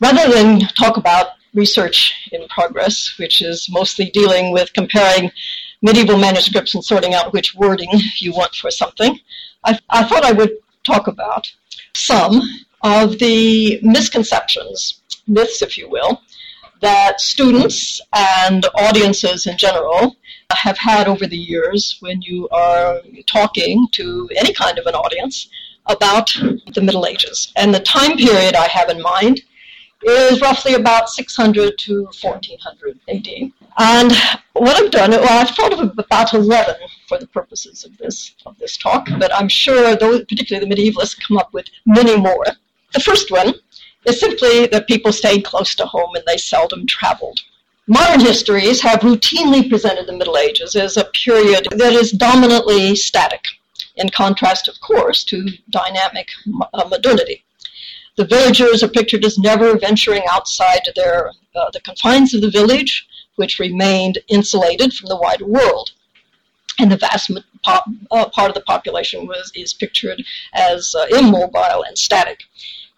Rather than talk about research in progress, which is mostly dealing with comparing medieval manuscripts and sorting out which wording you want for something, I, I thought I would talk about some of the misconceptions, myths, if you will, that students and audiences in general have had over the years when you are talking to any kind of an audience about the Middle Ages. And the time period I have in mind is roughly about 600 to 1400 AD. And what I've done, well, I've thought of about 11 for the purposes of this of this talk, but I'm sure those, particularly the medievalists, come up with many more. The first one is simply that people stayed close to home and they seldom traveled. Modern histories have routinely presented the Middle Ages as a period that is dominantly static, in contrast, of course, to dynamic uh, modernity. The villagers are pictured as never venturing outside their, uh, the confines of the village, which remained insulated from the wider world. And the vast uh, part of the population was, is pictured as uh, immobile and static.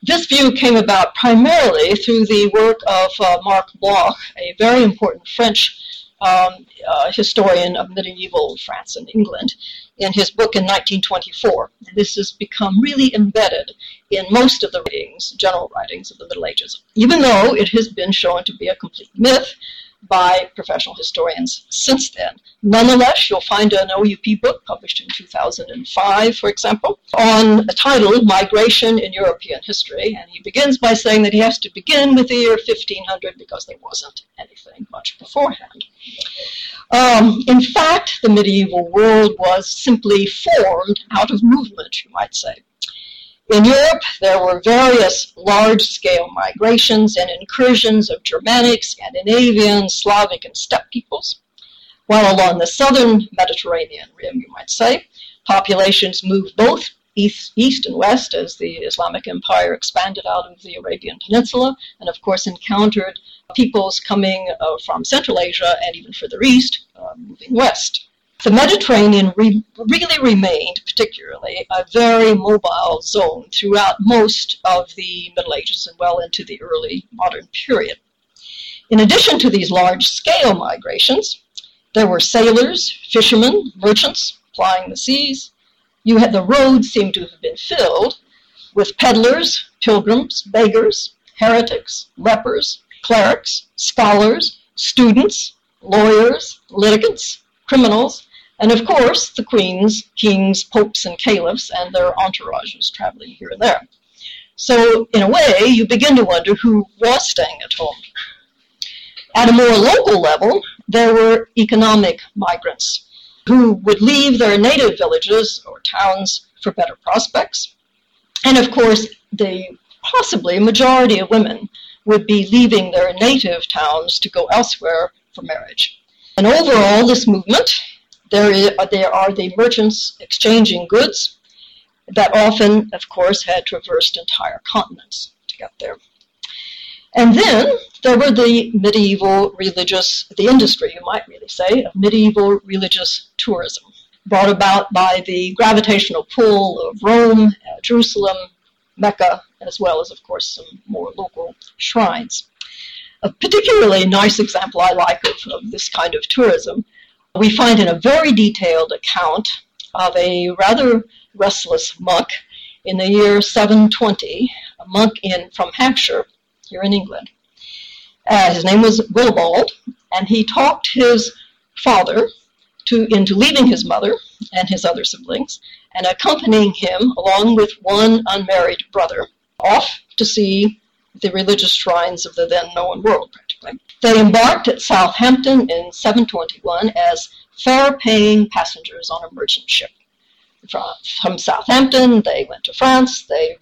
This view came about primarily through the work of uh, Marc Bloch, a very important French um, uh, historian of medieval France and England, in his book in 1924. This has become really embedded in most of the writings, general writings of the Middle Ages, even though it has been shown to be a complete myth by professional historians since then. Nonetheless, you'll find an OUP book published in 2005, for example, on the title Migration in European History. And he begins by saying that he has to begin with the year 1500 because there wasn't anything much beforehand. Um, in fact, the medieval world was simply formed out of movement, you might say. In Europe, there were various large-scale migrations and incursions of Germanic, Scandinavian, Slavic, and steppe peoples, while along the southern Mediterranean rim, you might say, populations moved both east, east and west as the Islamic Empire expanded out of the Arabian Peninsula, and of course encountered peoples coming uh, from Central Asia and even further east, uh, moving west. The Mediterranean re- really remained, particularly, a very mobile zone throughout most of the Middle Ages and well into the early modern period. In addition to these large scale migrations, there were sailors, fishermen, merchants plying the seas. You had the roads seem to have been filled with peddlers, pilgrims, beggars, heretics, lepers, clerics, scholars, students, lawyers, litigants, criminals, and of course, the queens, kings, popes, and caliphs and their entourages traveling here and there. So, in a way, you begin to wonder who was staying at home. At a more local level, there were economic migrants who would leave their native villages or towns for better prospects. And of course, the possibly majority of women would be leaving their native towns to go elsewhere for marriage. And overall, this movement there, is, there are the merchants exchanging goods that often, of course, had traversed entire continents to get there. And then there were the medieval religious, the industry, you might really say, of medieval religious tourism, brought about by the gravitational pull of Rome, uh, Jerusalem, Mecca, as well as, of course, some more local shrines. A particularly nice example I like of, of this kind of tourism we find in a very detailed account of a rather restless monk in the year 720, a monk in from Hampshire, here in England. Uh, his name was Willibald, and he talked his father to, into leaving his mother and his other siblings and accompanying him, along with one unmarried brother, off to see the religious shrines of the then known world. They embarked at Southampton in 721 as fare-paying passengers on a merchant ship. From, Southampton, they went to France. They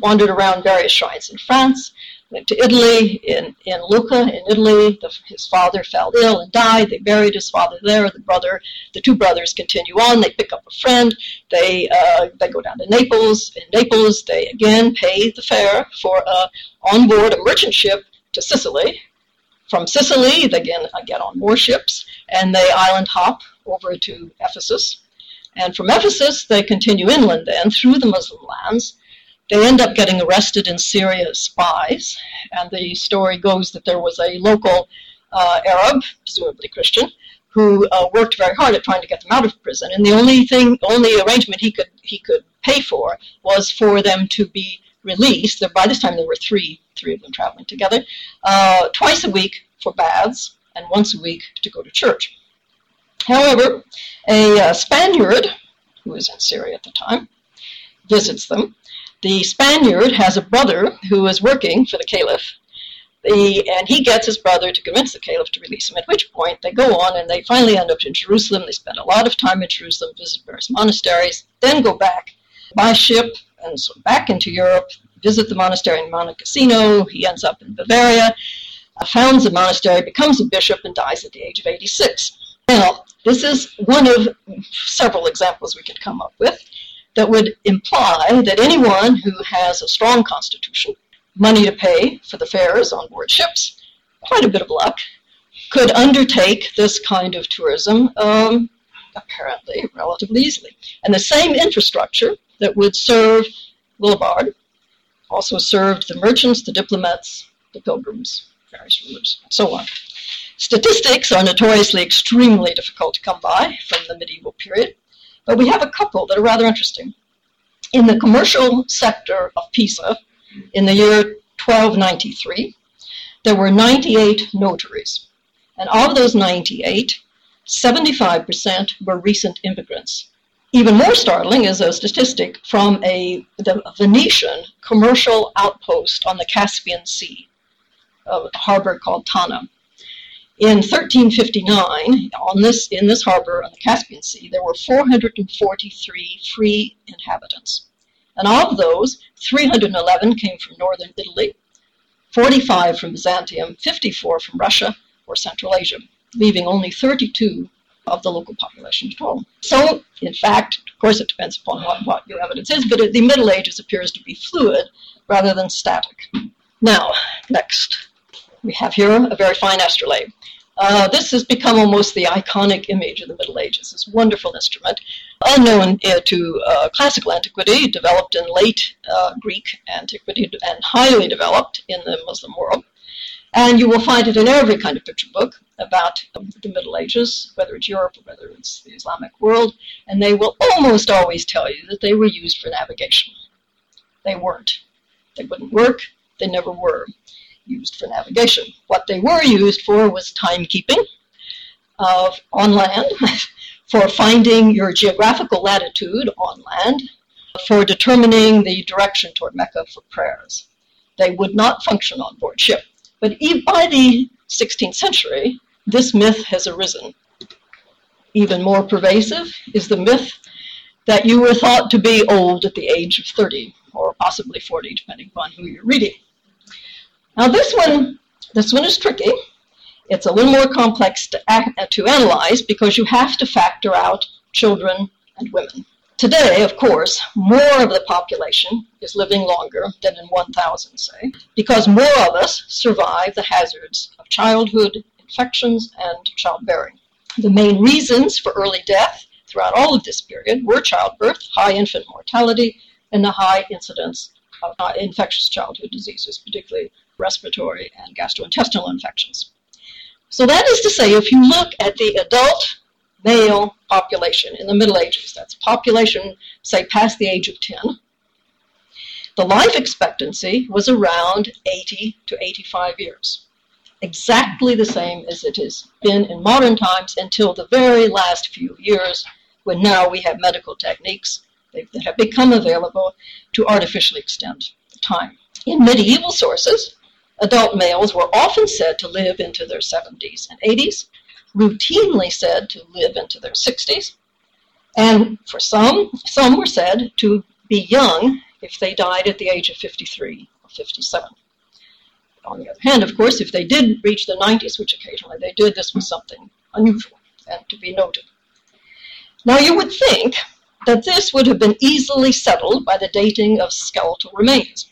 wandered around various shrines in France, went to Italy. In, in Lucca, in Italy, the, his father fell ill and died. They buried his father there. The brother, the two brothers continue on. They pick up a friend. They uh, they go down to Naples. In Naples, they again pay the fare for uh, on board a merchant ship to Sicily. From Sicily, they again get on more ships and they island hop over to Ephesus. And from Ephesus, they continue inland then through the Muslim lands They end up getting arrested in Syria as spies, and the story goes that there was a local uh, Arab, presumably Christian, who uh, worked very hard at trying to get them out of prison. And the only thing, only arrangement he could he could pay for was for them to be released. By this time, there were three three of them traveling together, uh, twice a week for baths and once a week to go to church. However, a uh, Spaniard who was in Syria at the time visits them. The Spaniard has a brother who is working for the caliph the, and he gets his brother to convince the caliph to release him, at which point they go on and they finally end up in Jerusalem. They spend a lot of time in Jerusalem, visit various monasteries, then go back by ship and so back into Europe, visit the monastery in Monte Cassino. He ends up in Bavaria, uh, founds a monastery, becomes a bishop, and dies at the age of 86. Now, this is one of several examples we could come up with that would imply that anyone who has a strong constitution money to pay for the fares on board ships, quite a bit of luck, could undertake this kind of tourism um, apparently relatively easily. And the same infrastructure that would serve Willibald, also served the merchants, the diplomats, the pilgrims, various rulers, and so on. Statistics are notoriously extremely difficult to come by from the medieval period, but we have a couple that are rather interesting. In the commercial sector of Pisa, in the year 1293, there were 98 notaries. And of those 98, 75% were recent immigrants. Even more startling is a statistic from a the Venetian commercial outpost on the Caspian Sea, uh, a harbor called Tana. In 1359, on this, in this harbor on the Caspian Sea, there were 443 free inhabitants. And of those, 311 came from northern Italy, 45 from Byzantium, 54 from Russia or Central Asia, leaving only 32 of the local population at all. So, in fact, of course, it depends upon what, what your evidence is, but the Middle Ages appears to be fluid rather than static. Now, next, we have here a very fine astrolabe. Uh, this has become almost the iconic image of the Middle Ages, this wonderful instrument, unknown uh, to uh, classical antiquity, developed in late uh, Greek antiquity, and highly developed in the Muslim world. And you will find it in every kind of picture book about um, the Middle Ages, whether it's Europe or whether it's the Islamic world, and they will almost always tell you that they were used for navigation. They weren't. They wouldn't work, they never were used for navigation. What they were used for was timekeeping uh, on land, for finding your geographical latitude on land, for determining the direction toward Mecca for prayers. They would not function on board ship. But by the 16th century, this myth has arisen. Even more pervasive is the myth that you were thought to be old at the age of 30 or possibly 40, depending upon who you're reading. Now this one, this one is tricky. It's a little more complex to, to analyze because you have to factor out children and women. Today, of course, more of the population is living longer than in 1000, say, because more of us survive the hazards of childhood, infections, and childbearing. The main reasons for early death throughout all of this period were childbirth, high infant mortality, and the high incidence of uh, infectious childhood diseases, particularly respiratory and gastrointestinal infections. So that is to say, if you look at the adult male population in the Middle Ages, that's population, say, past the age of 10, the life expectancy was around 80 to 85 years. Exactly the same as it has been in modern times until the very last few years, when now we have medical techniques that have become available to artificially extend the time. In medieval sources, adult males were often said to live into their 70s and 80s, routinely said to live into their 60s, and for some, some were said to be young if they died at the age of 53 or 57. On the other hand, of course, if they did reach the 90s, which occasionally they did, this was something unusual and to be noted. Now, you would think that this would have been easily settled by the dating of skeletal remains.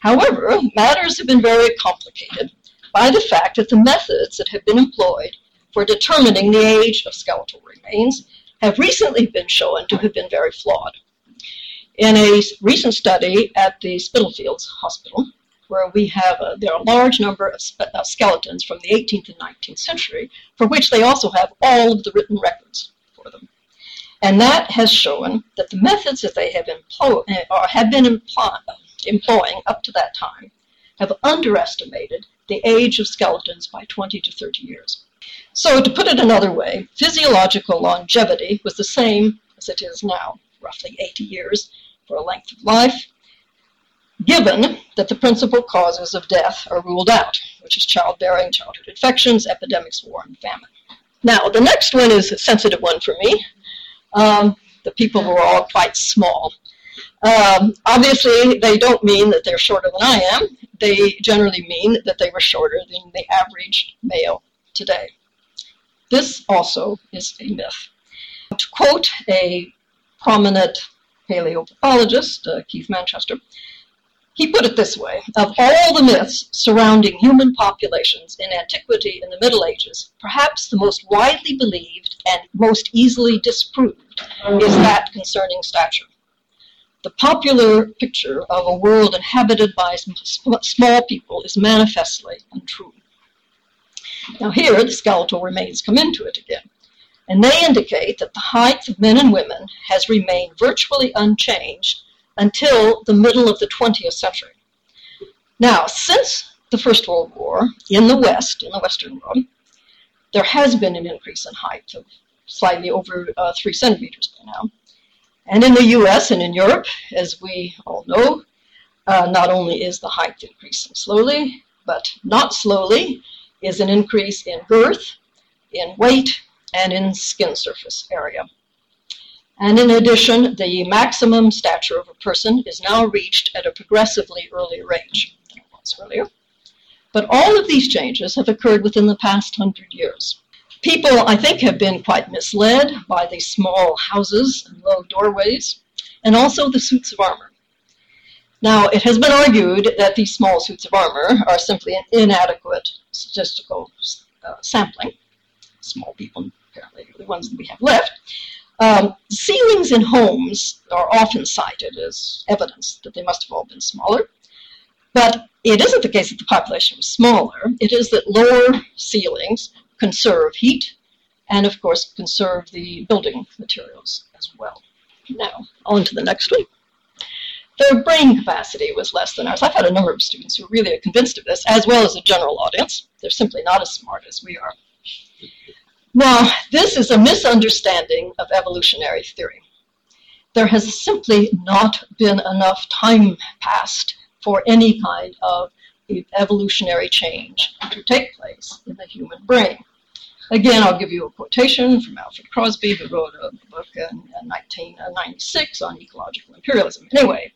However, matters have been very complicated by the fact that the methods that have been employed for determining the age of skeletal remains have recently been shown to have been very flawed. in a recent study at the Spitalfields Hospital, where we have a, there are a large number of spe- uh, skeletons from the 18th and 19th century, for which they also have all of the written records for them. And that has shown that the methods that they have, emplo- uh, have been employ- employing up to that time have underestimated the age of skeletons by 20 to 30 years. So, to put it another way, physiological longevity was the same as it is now, roughly 80 years for a length of life, given that the principal causes of death are ruled out, which is childbearing, childhood infections, epidemics, war, and famine. Now, the next one is a sensitive one for me. Um, the people were all quite small. Um, obviously, they don't mean that they're shorter than I am. They generally mean that they were shorter than the average male today. This also is a myth. To quote a prominent paleopathologist, uh, Keith Manchester, he put it this way Of all the myths surrounding human populations in antiquity and the Middle Ages, perhaps the most widely believed and most easily disproved is that concerning stature. The popular picture of a world inhabited by small people is manifestly untrue. Now, here the skeletal remains come into it again, and they indicate that the height of men and women has remained virtually unchanged until the middle of the 20th century. Now, since the First World War in the West, in the Western world, there has been an increase in height of slightly over uh, three centimeters by now. And in the US and in Europe, as we all know, uh, not only is the height increasing slowly, but not slowly is an increase in girth, in weight, and in skin surface area. And in addition, the maximum stature of a person is now reached at a progressively earlier age than it was earlier. But all of these changes have occurred within the past hundred years. People, I think, have been quite misled by these small houses and low doorways, and also the suits of armor. Now, it has been argued that these small suits of armor are simply an inadequate statistical uh, sampling. Small people, apparently, are the ones that we have left. Um, ceilings in homes are often cited as evidence that they must have all been smaller. But it isn't the case that the population was smaller. It is that lower ceilings conserve heat and, of course, conserve the building materials as well. Now, on to the next one. Their brain capacity was less than ours. I've had a number of students who really are convinced of this, as well as a general audience. They're simply not as smart as we are. Now, this is a misunderstanding of evolutionary theory. There has simply not been enough time passed for any kind of evolutionary change to take place in the human brain. Again, I'll give you a quotation from Alfred Crosby, who wrote a book in 1996 on ecological imperialism. Anyway,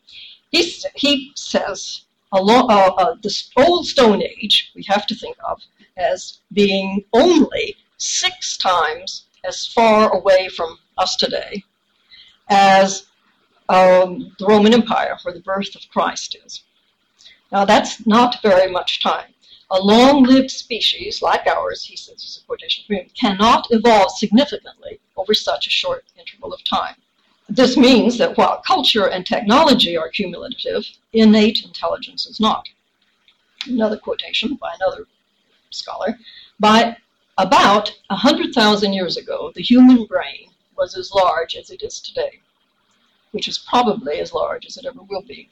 he, he says uh, uh, the old Stone Age we have to think of as being only six times as far away from us today as um, the Roman Empire, where the birth of Christ is. Now, that's not very much time. A long lived species like ours, he says, is a quotation from him, cannot evolve significantly over such a short interval of time. This means that while culture and technology are cumulative, innate intelligence is not. Another quotation by another scholar by about 100,000 years ago, the human brain was as large as it is today, which is probably as large as it ever will be.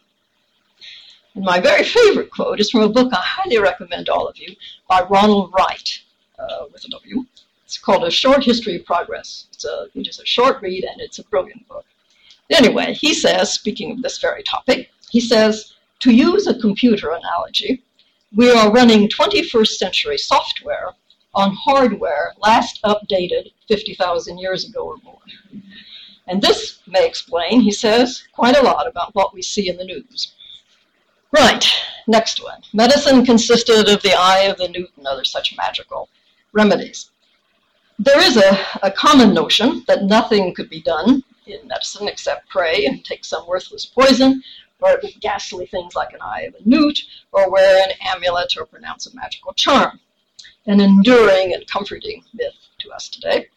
And my very favorite quote is from a book I highly recommend all of you by Ronald Wright, uh, with a W. It's called A Short History of Progress. It's a, it is a short read and it's a brilliant book. Anyway, he says, speaking of this very topic, he says, to use a computer analogy, we are running 21st century software on hardware last updated 50,000 years ago or more. And this may explain, he says, quite a lot about what we see in the news. Right, next one. Medicine consisted of the eye of the newt and other such magical remedies. There is a, a common notion that nothing could be done in medicine except pray and take some worthless poison, or ghastly things like an eye of a newt, or wear an amulet or pronounce a magical charm an enduring and comforting myth to us today.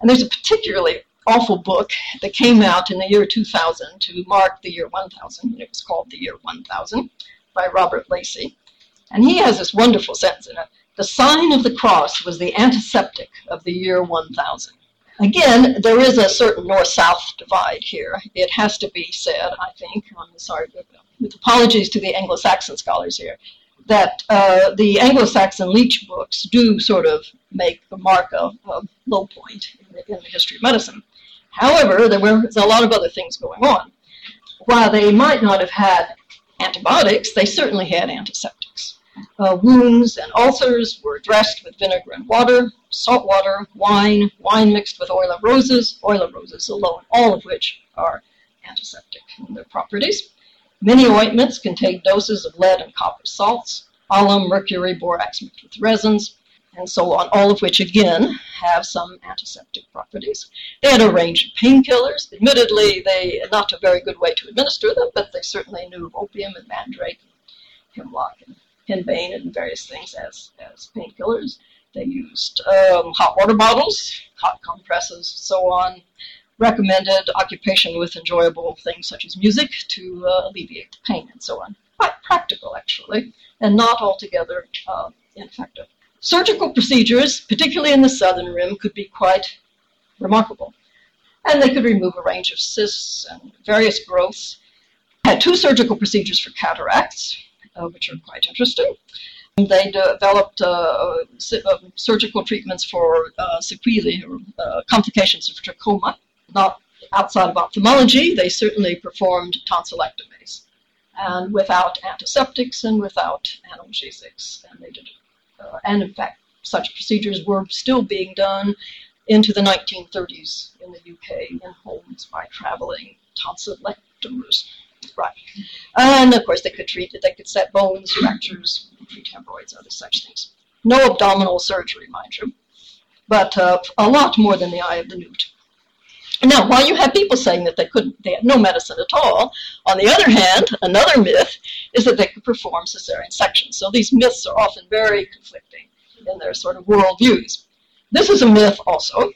And there's a particularly awful book that came out in the year 2000 to mark the year 1000, and it was called The Year 1000 by Robert Lacey. And he has this wonderful sentence in it The sign of the cross was the antiseptic of the year 1000. Again, there is a certain north south divide here. It has to be said, I think, I'm sorry, with apologies to the Anglo Saxon scholars here, that uh, the Anglo-Saxon Leech books do sort of make the mark of a low point in the, in the history of medicine. However, there was a lot of other things going on. While they might not have had antibiotics, they certainly had antiseptics. Uh, wounds and ulcers were dressed with vinegar and water, salt water, wine, wine mixed with oil of roses, oil of roses alone, all of which are antiseptic in their properties. Many ointments contain doses of lead and copper salts, alum, mercury, borax mixed with resins, and so on, all of which again have some antiseptic properties. They had a range of painkillers. Admittedly, they not a very good way to administer them, but they certainly knew of opium and mandrake, and hemlock and henbane, and various things as, as painkillers. They used um, hot water bottles, hot compresses, so on recommended occupation with enjoyable things such as music to uh, alleviate the pain and so on. Quite practical, actually, and not altogether uh, ineffective. Surgical procedures, particularly in the southern rim, could be quite remarkable. And they could remove a range of cysts and various growths. Had two surgical procedures for cataracts, uh, which are quite interesting. They developed uh, uh, surgical treatments for uh, sequelae or uh, complications of trachoma not outside of ophthalmology, they certainly performed tonsillectomies, and without antiseptics and without analgesics. And they did, uh, and in fact, such procedures were still being done into the 1930s in the UK in homes by traveling tonsillectomers. Right. And of course, they could treat it, they could set bones, fractures, treat hemorrhoids, other such things. No abdominal surgery, mind you, but uh, a lot more than the eye of the newt. Now, while you have people saying that they couldn't, they had no medicine at all, on the other hand, another myth is that they could perform cesarean sections. So these myths are often very conflicting in their sort of worldviews. This is a myth also.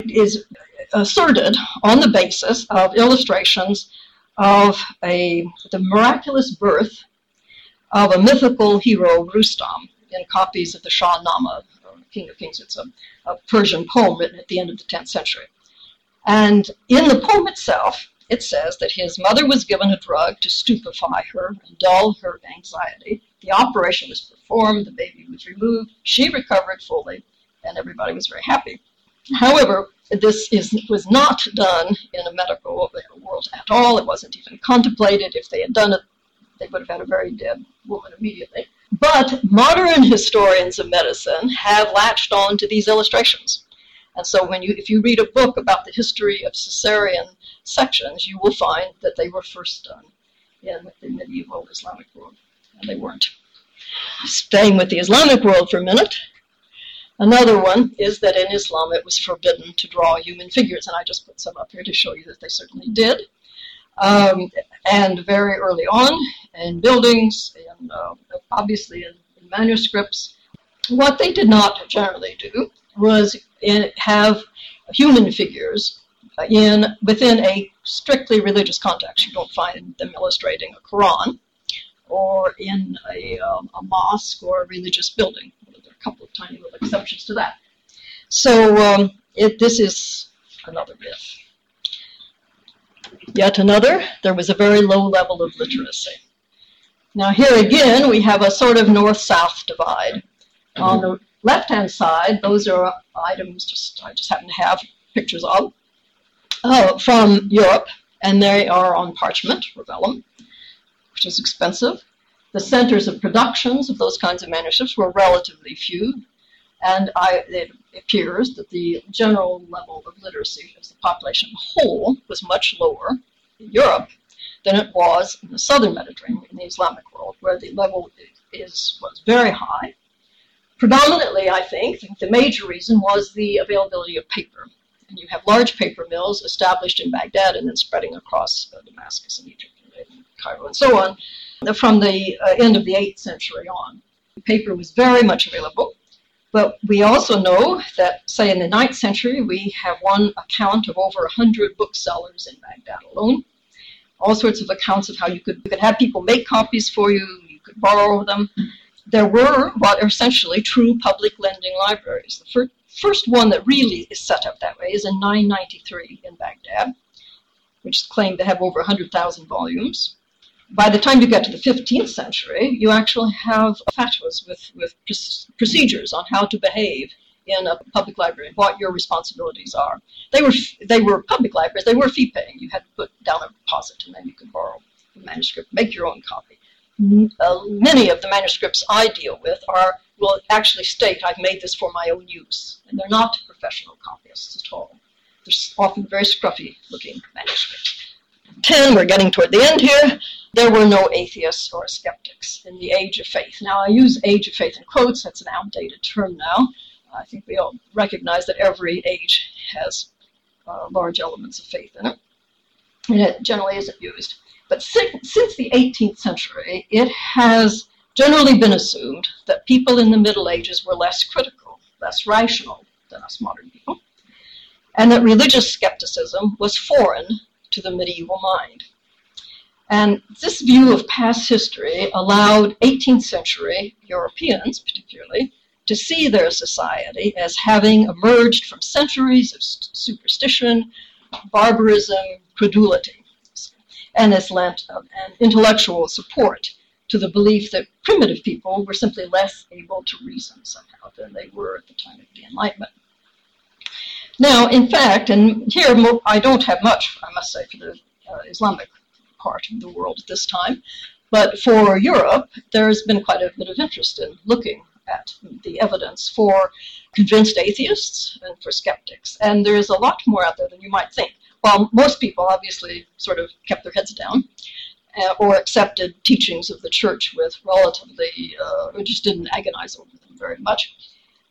It is asserted on the basis of illustrations of a the miraculous birth of a mythical hero, Rustam, in copies of the Shahnameh, King of Kings. It's a, a Persian poem written at the end of the 10th century. And in the poem itself, it says that his mother was given a drug to stupefy her and dull her anxiety. The operation was performed, the baby was removed, she recovered fully, and everybody was very happy. However, this is, was not done in a medical world at all. It wasn't even contemplated. If they had done it, they would have had a very dead woman immediately. But modern historians of medicine have latched on to these illustrations. And so when you, if you read a book about the history of cesarean sections, you will find that they were first done in the medieval Islamic world, and they weren't. Staying with the Islamic world for a minute, another one is that in Islam it was forbidden to draw human figures, and I just put some up here to show you that they certainly did. Um, and very early on in buildings, and uh, obviously in, in manuscripts, what they did not generally do was in, have human figures in within a strictly religious context. You don't find them illustrating a Quran or in a, um, a mosque or a religious building. There are a couple of tiny little exceptions to that. So um, it, this is another myth. Yet another, there was a very low level of literacy. Now here again, we have a sort of north-south divide. On the left-hand side, those are items just I just happen to have pictures of uh, from Europe, and they are on parchment or vellum, which is expensive. The centers of productions of those kinds of manuscripts were relatively few, and I, it appears that the general level of literacy of the population whole was much lower in Europe than it was in the southern Mediterranean, in the Islamic world, where the level is was very high Predominantly, I think, the major reason was the availability of paper. And you have large paper mills established in Baghdad and then spreading across uh, Damascus and Egypt and Cairo and so on from the uh, end of the 8th century on. Paper was very much available. But we also know that, say, in the 9th century, we have one account of over 100 booksellers in Baghdad alone. All sorts of accounts of how you could, you could have people make copies for you, you could borrow them. There were what are essentially true public lending libraries. The fir- first one that really is set up that way is in 993 in Baghdad, which is claimed to have over 100,000 volumes by the time you get to the 15th century, you actually have fatwas with, with procedures on how to behave in a public library and what your responsibilities are. They were they were public libraries. They were fee paying. You had to put down a deposit and then you could borrow the manuscript, make your own copy. Uh, many of the manuscripts I deal with are will actually state I've made this for my own use, and they're not professional copyists at all. They're often very scruffy looking manuscripts. 10, we're getting toward the end here there were no atheists or skeptics in the age of faith. Now, I use age of faith in quotes, that's an outdated term now. I think we all recognize that every age has uh, large elements of faith in it, and it generally isn't used. But si- since the 18th century, it has generally been assumed that people in the Middle Ages were less critical, less rational than us modern people, and that religious skepticism was foreign to the medieval mind. And this view of past history allowed 18th century Europeans, particularly, to see their society as having emerged from centuries of superstition, barbarism, credulity, and this lent an intellectual support to the belief that primitive people were simply less able to reason somehow than they were at the time of the Enlightenment. Now, in fact, and here I don't have much, I must say, for the uh, Islamic part of the world at this time. But for Europe, there's been quite a bit of interest in looking at the evidence for convinced atheists and for skeptics. And there's a lot more out there than you might think. While most people obviously sort of kept their heads down uh, or accepted teachings of the church with relatively, uh, or just didn't agonize over them very much,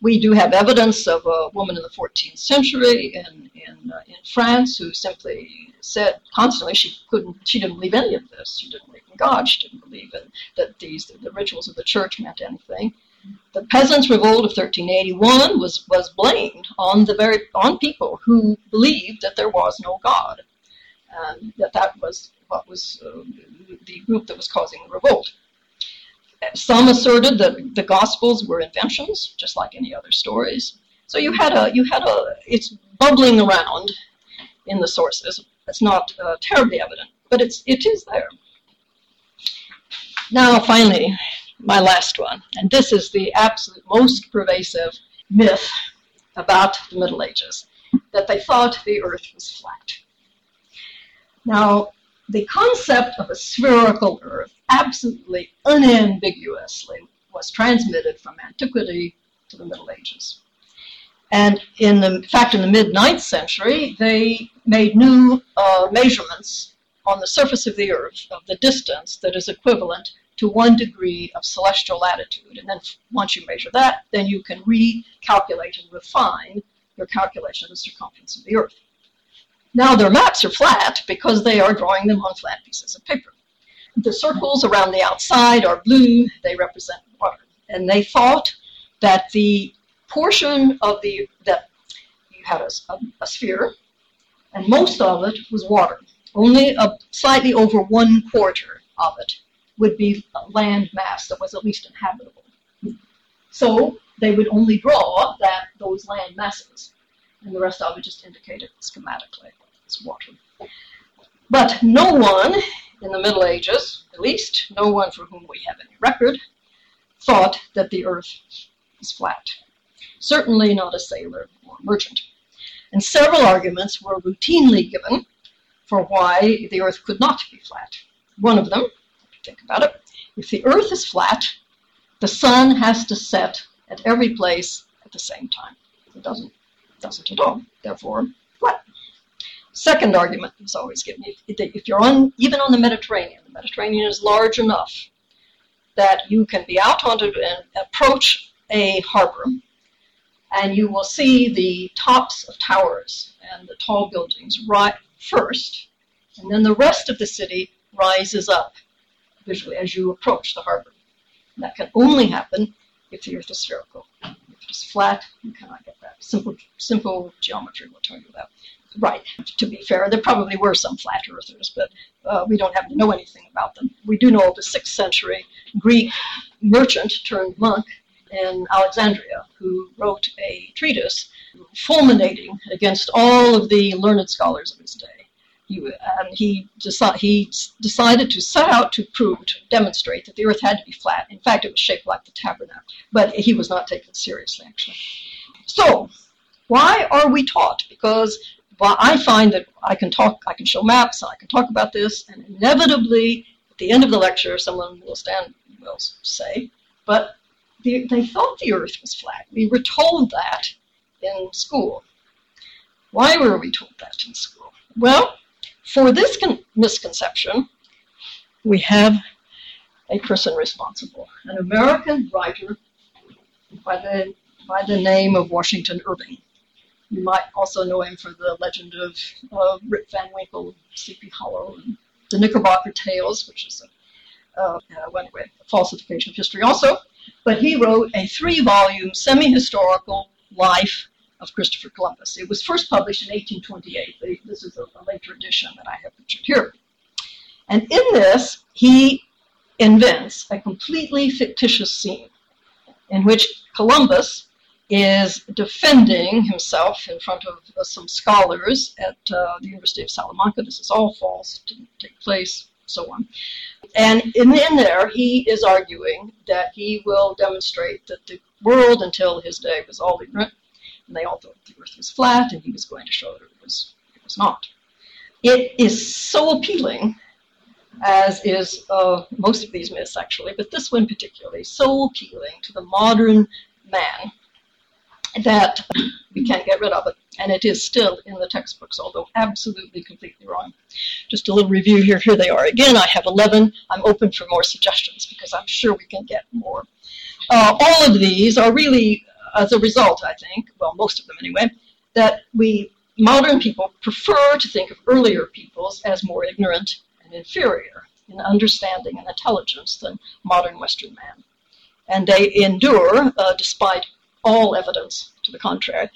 we do have evidence of a woman in the 14th century in, in, uh, in France who simply said constantly she couldn't, she didn't believe any of this. She didn't believe in God. She didn't believe in that these the rituals of the church meant anything. The peasants' revolt of 1381 was was blamed on the very on people who believed that there was no God, and that that was what was uh, the group that was causing the revolt. Some asserted that the Gospels were inventions, just like any other stories. So you had a you had a it's bubbling around in the sources. It's not uh, terribly evident, but it's it is there. Now, finally, my last one, and this is the absolute most pervasive myth about the Middle Ages, that they thought the Earth was flat. Now, the concept of a spherical Earth absolutely unambiguously was transmitted from antiquity to the Middle Ages. And in, the, in fact, in the mid 9th century, they made new uh, measurements on the surface of the Earth of the distance that is equivalent to one degree of celestial latitude. And then once you measure that, then you can recalculate and refine your calculation of the circumference of the Earth. Now their maps are flat because they are drawing them on flat pieces of paper. The circles around the outside are blue, they represent water. And they thought that the portion of the, that you had a, a, a sphere, and most of it was water. Only a, slightly over one quarter of it would be land mass that was at least inhabitable. So they would only draw that those land masses, and the rest of it just indicated schematically as water. But no one in the Middle Ages, at least no one for whom we have any record, thought that the earth was flat. Certainly not a sailor or merchant. And several arguments were routinely given for why the earth could not be flat. One of them, think about it, if the earth is flat, the sun has to set at every place at the same time. It doesn't, doesn't at all. Therefore, flat. Second argument is always given if you're on even on the Mediterranean, the Mediterranean is large enough that you can be out onto and approach a harbor, and you will see the tops of towers and the tall buildings right first, and then the rest of the city rises up visually as you approach the harbor. And that can only happen if the Earth is spherical. If it is flat. You cannot get that. Simple, simple geometry will tell you that. Right. To be fair, there probably were some flat earthers, but uh, we don't happen to know anything about them. We do know of a sixth century Greek merchant turned monk in Alexandria who wrote a treatise fulminating against all of the learned scholars of his day. He, and he, deci- he decided to set out to prove, to demonstrate that the earth had to be flat. In fact, it was shaped like the tabernacle. But he was not taken seriously, actually. So, why are we taught? Because well, I find that I can talk, I can show maps, I can talk about this, and inevitably, at the end of the lecture, someone will stand, will say, but the, they thought the earth was flat. We were told that in school. Why were we told that in school? Well, for this misconception, we have a person responsible, an American writer by the, by the name of Washington Irving. You might also know him for the legend of uh, Rip Van Winkle, Sleepy Hollow, and the Knickerbocker Tales, which is a, uh, uh, falsification of history also. But he wrote a three volume semi historical life of Christopher Columbus. It was first published in 1828. This is a, a later edition that I have pictured here. And in this, he invents a completely fictitious scene in which Columbus is defending himself in front of uh, some scholars at uh, the University of Salamanca. This is all false, didn't take place, so on. And in, in there, he is arguing that he will demonstrate that the world until his day was all ignorant, and they all thought the earth was flat, and he was going to show that it was, it was not. It is so appealing, as is uh, most of these myths actually, but this one particularly, so appealing to the modern man that we can't get rid of it. And it is still in the textbooks, although absolutely completely wrong. Just a little review here. Here they are again. I have 11. I'm open for more suggestions because I'm sure we can get more. Uh, all of these are really as a result, I think, well, most of them anyway, that we modern people prefer to think of earlier peoples as more ignorant and inferior in understanding and intelligence than modern Western man. And they endure uh, despite all evidence to the contrary.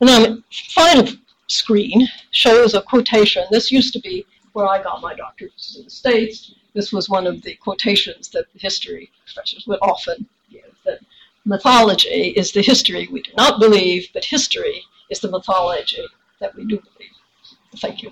And then final screen shows a quotation. This used to be where I got my doctorate in the States. This was one of the quotations that history professors would often give, that mythology is the history we do not believe, but history is the mythology that we do believe. Thank you.